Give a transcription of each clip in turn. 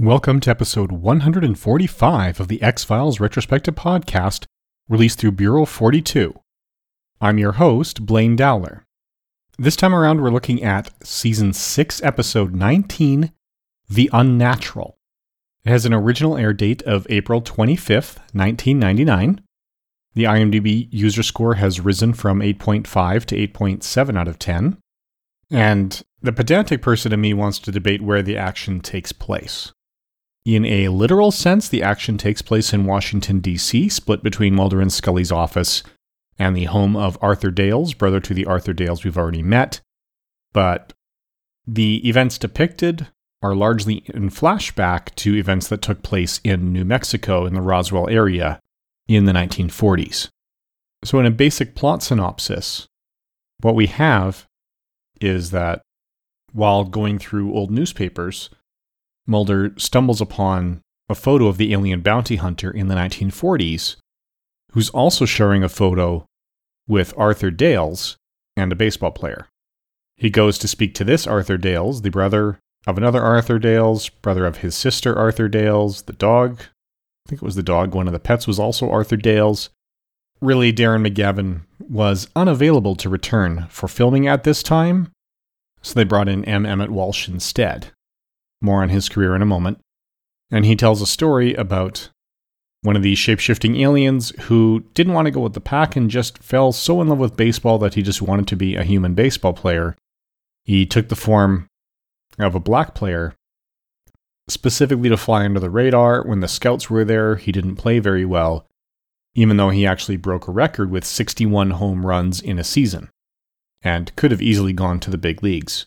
Welcome to episode 145 of the X Files Retrospective Podcast, released through Bureau 42. I'm your host, Blaine Dowler. This time around, we're looking at Season 6, Episode 19 The Unnatural. It has an original air date of April 25th, 1999. The IMDb user score has risen from 8.5 to 8.7 out of 10. And the pedantic person in me wants to debate where the action takes place. In a literal sense, the action takes place in Washington, D.C., split between Mulder and Scully's office and the home of Arthur Dales, brother to the Arthur Dales we've already met. But the events depicted are largely in flashback to events that took place in New Mexico in the Roswell area in the 1940s. So, in a basic plot synopsis, what we have is that while going through old newspapers, Mulder stumbles upon a photo of the alien bounty hunter in the 1940s, who's also sharing a photo with Arthur Dales and a baseball player. He goes to speak to this Arthur Dales, the brother of another Arthur Dales, brother of his sister Arthur Dales, the dog. I think it was the dog. One of the pets was also Arthur Dales. Really, Darren McGavin was unavailable to return for filming at this time, so they brought in M. Emmett Walsh instead. More on his career in a moment. And he tells a story about one of these shapeshifting aliens who didn't want to go with the pack and just fell so in love with baseball that he just wanted to be a human baseball player. He took the form of a black player specifically to fly under the radar. When the scouts were there, he didn't play very well, even though he actually broke a record with 61 home runs in a season and could have easily gone to the big leagues.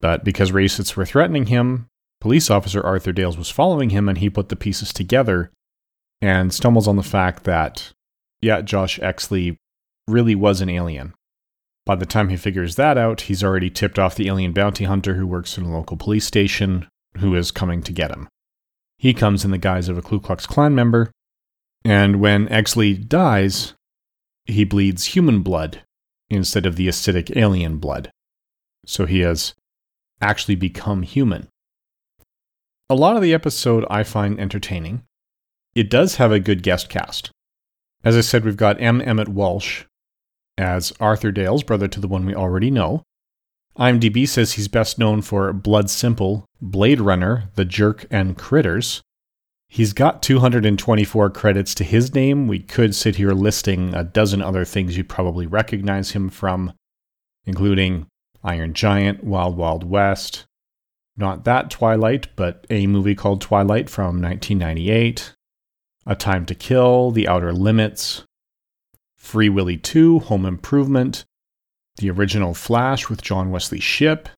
But because racists were threatening him, Police officer Arthur Dales was following him and he put the pieces together and stumbles on the fact that, yeah, Josh Exley really was an alien. By the time he figures that out, he's already tipped off the alien bounty hunter who works in a local police station who is coming to get him. He comes in the guise of a Ku Klux Klan member, and when Exley dies, he bleeds human blood instead of the acidic alien blood. So he has actually become human. A lot of the episode I find entertaining. It does have a good guest cast. As I said, we've got M. Emmett Walsh as Arthur Dales, brother to the one we already know. IMDb says he's best known for Blood Simple, Blade Runner, The Jerk, and Critters. He's got 224 credits to his name. We could sit here listing a dozen other things you'd probably recognize him from, including Iron Giant, Wild Wild West, not that Twilight, but a movie called Twilight from 1998, A Time to Kill, The Outer Limits, Free Willy 2, Home Improvement, the original Flash with John Wesley Shipp.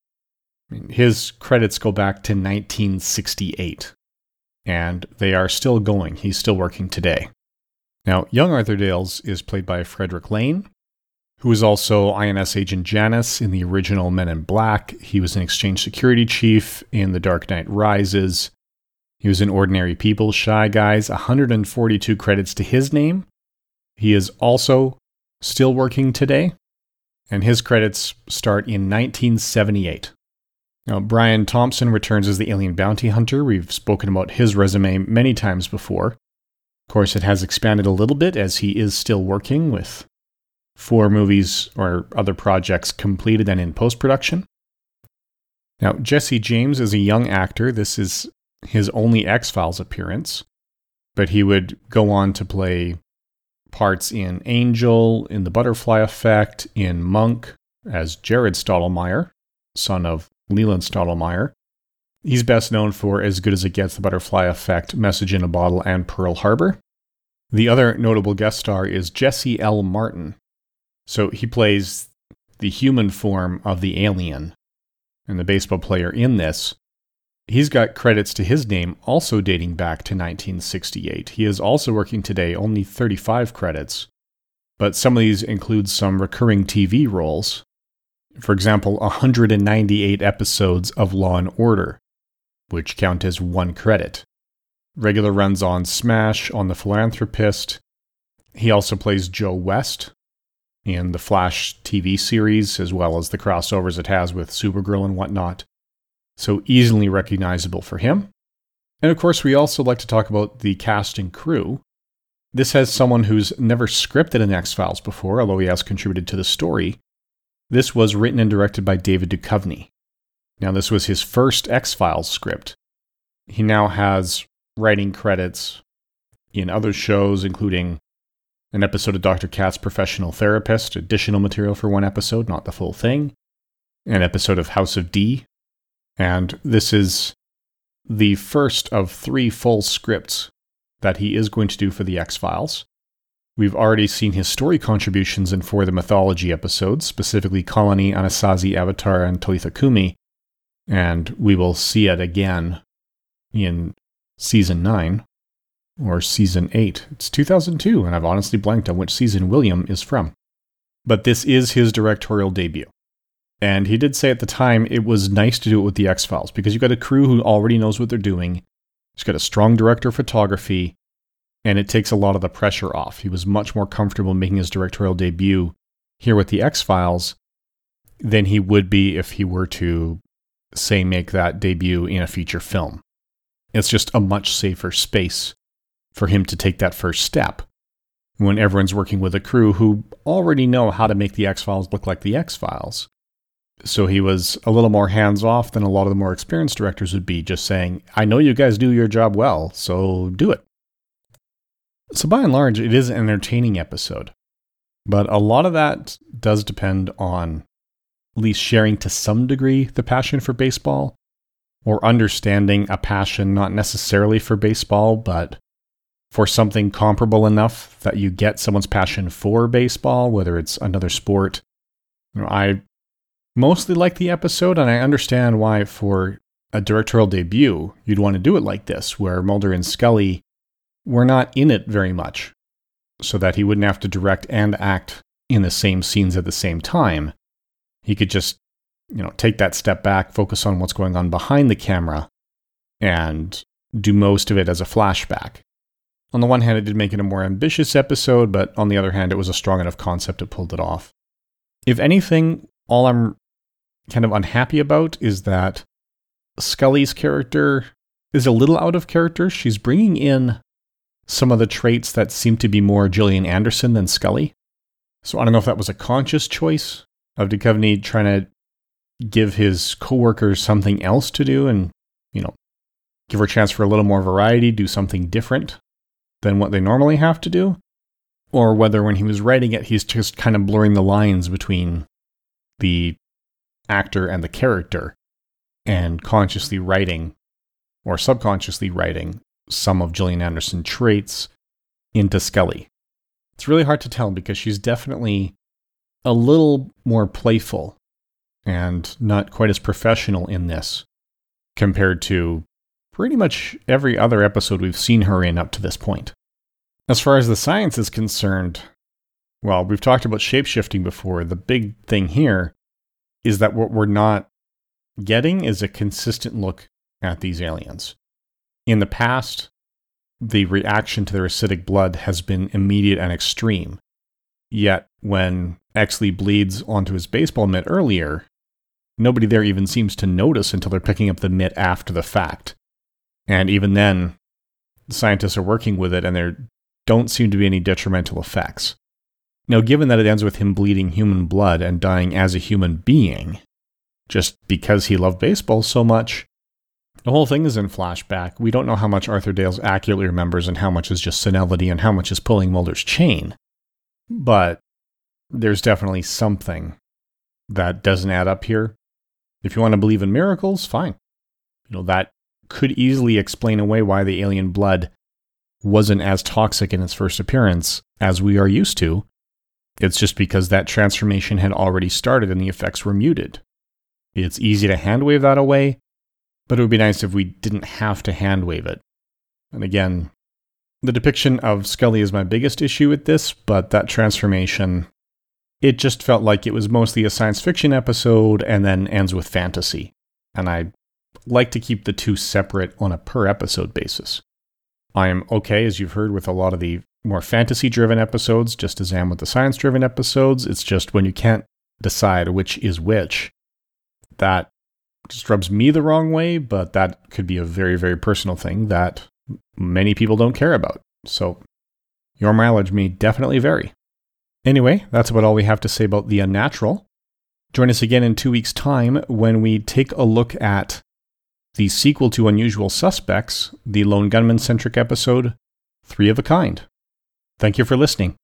His credits go back to 1968, and they are still going. He's still working today. Now, young Arthur Dales is played by Fredric Lehne, who was also INS agent Janus in the original Men in Black. He was an exchange security chief in The Dark Knight Rises. He was in Ordinary People, Shy Guys, 142 credits to his name. He is also still working today, and his credits start in 1978. Now, Brian Thompson returns as the alien bounty hunter. We've spoken about his resume many times before. Of course, it has expanded a little bit as he is still working with four movies or other projects completed and in post production. Now, Jesse James is a young actor. This is his only X Files appearance, but he would go on to play parts in Angel, in The Butterfly Effect, in Monk as Jared Stottlemeyer, son of Leland Stottlemeyer. He's best known for As Good as It Gets, The Butterfly Effect, Message in a Bottle, and Pearl Harbor. The other notable guest star is Jesse L. Martin, so he plays the human form of the alien and the baseball player in this. He's got credits to his name also dating back to 1968. He is also working today, only 35 credits, but some of these include some recurring TV roles. For example, 198 episodes of Law and Order, which count as one credit. Regular runs on Smash, on The Philanthropist. He also plays Joe West in the Flash TV series, as well as the crossovers it has with Supergirl and whatnot. So easily recognizable for him. And of course, we also like to talk about the cast and crew. This has someone who's never scripted an X Files before, although he has contributed to the story. This was written and directed by David Duchovny. Now, this was his first X Files script. He now has writing credits in other shows, including an episode of Dr. Katz Professional Therapist, additional material for one episode, not the full thing, an episode of House of D. And this is the first of three full scripts that he is going to do for the X Files. We've already seen his story contributions in four of the mythology episodes, specifically Colony, Anasazi, Avatar, and Talitha Kumi, and we will see it again in season 9 or season 8. It's 2002, and I've honestly blanked on which season William is from. But this is his directorial debut. And he did say at the time it was nice to do it with the X Files because you've got a crew who already knows what they're doing. He's got a strong director of photography, and it takes a lot of the pressure off. He was much more comfortable making his directorial debut here with the X Files than he would be if he were to, say, make that debut in a feature film. It's just a much safer space for him to take that first step when everyone's working with a crew who already know how to make the X Files look like the X Files. So he was a little more hands off than a lot of the more experienced directors would be, just saying, I know you guys do your job well, so do it. So by and large, it is an entertaining episode. But a lot of that does depend on at least sharing to some degree the passion for baseball or understanding a passion not necessarily for baseball, but for something comparable enough that you get someone's passion for baseball, whether it's another sport. You know, I mostly like the episode, and I understand why for a directorial debut you'd want to do it like this, where Mulder and Scully were not in it very much, so that he wouldn't have to direct and act in the same scenes at the same time. He could just, you know, take that step back, focus on what's going on behind the camera, and do most of it as a flashback. On the one hand, it did make it a more ambitious episode, but on the other hand, it was a strong enough concept it pulled it off. If anything, all I'm kind of unhappy about is that Scully's character is a little out of character. She's bringing in some of the traits that seem to be more Gillian Anderson than Scully. So I don't know if that was a conscious choice of Duchovny trying to give his coworkers something else to do and, you know, give her a chance for a little more variety, do something different than what they normally have to do, or whether when he was writing it, he's just kind of blurring the lines between the actor and the character and consciously writing or subconsciously writing some of Gillian Anderson traits into Scully. It's really hard to tell because she's definitely a little more playful and not quite as professional in this compared to pretty much every other episode we've seen her in up to this point. As far as the science is concerned, well, we've talked about shapeshifting before. The big thing here is that what we're not getting is a consistent look at these aliens. In the past, the reaction to their acidic blood has been immediate and extreme. Yet, when Exley bleeds onto his baseball mitt earlier, nobody there even seems to notice until they're picking up the mitt after the fact. And even then, scientists are working with it and there don't seem to be any detrimental effects. Now, given that it ends with him bleeding human blood and dying as a human being, just because he loved baseball so much, the whole thing is in flashback. We don't know how much Arthur Dales accurately remembers and how much is just senility and how much is pulling Mulder's chain. But there's definitely something that doesn't add up here. If you want to believe in miracles, fine. You know, that could easily explain away why the alien blood wasn't as toxic in its first appearance as we are used to. It's just because that transformation had already started and the effects were muted. It's easy to handwave that away, but it would be nice if we didn't have to handwave it. And again, the depiction of Scully is my biggest issue with this, but that transformation, it just felt like it was mostly a science fiction episode and then ends with fantasy. And I like to keep the two separate on a per episode basis. I am okay, as you've heard, with a lot of the more fantasy driven episodes, just as I am with the science driven episodes. It's just when you can't decide which is which, that just rubs me the wrong way, but that could be a very, very personal thing that many people don't care about. So your mileage may definitely vary. Anyway, that's about all we have to say about the unnatural. Join us again in two weeks' time when we take a look at the sequel to Unusual Suspects, the lone gunman centric episode, Three of a Kind. Thank you for listening.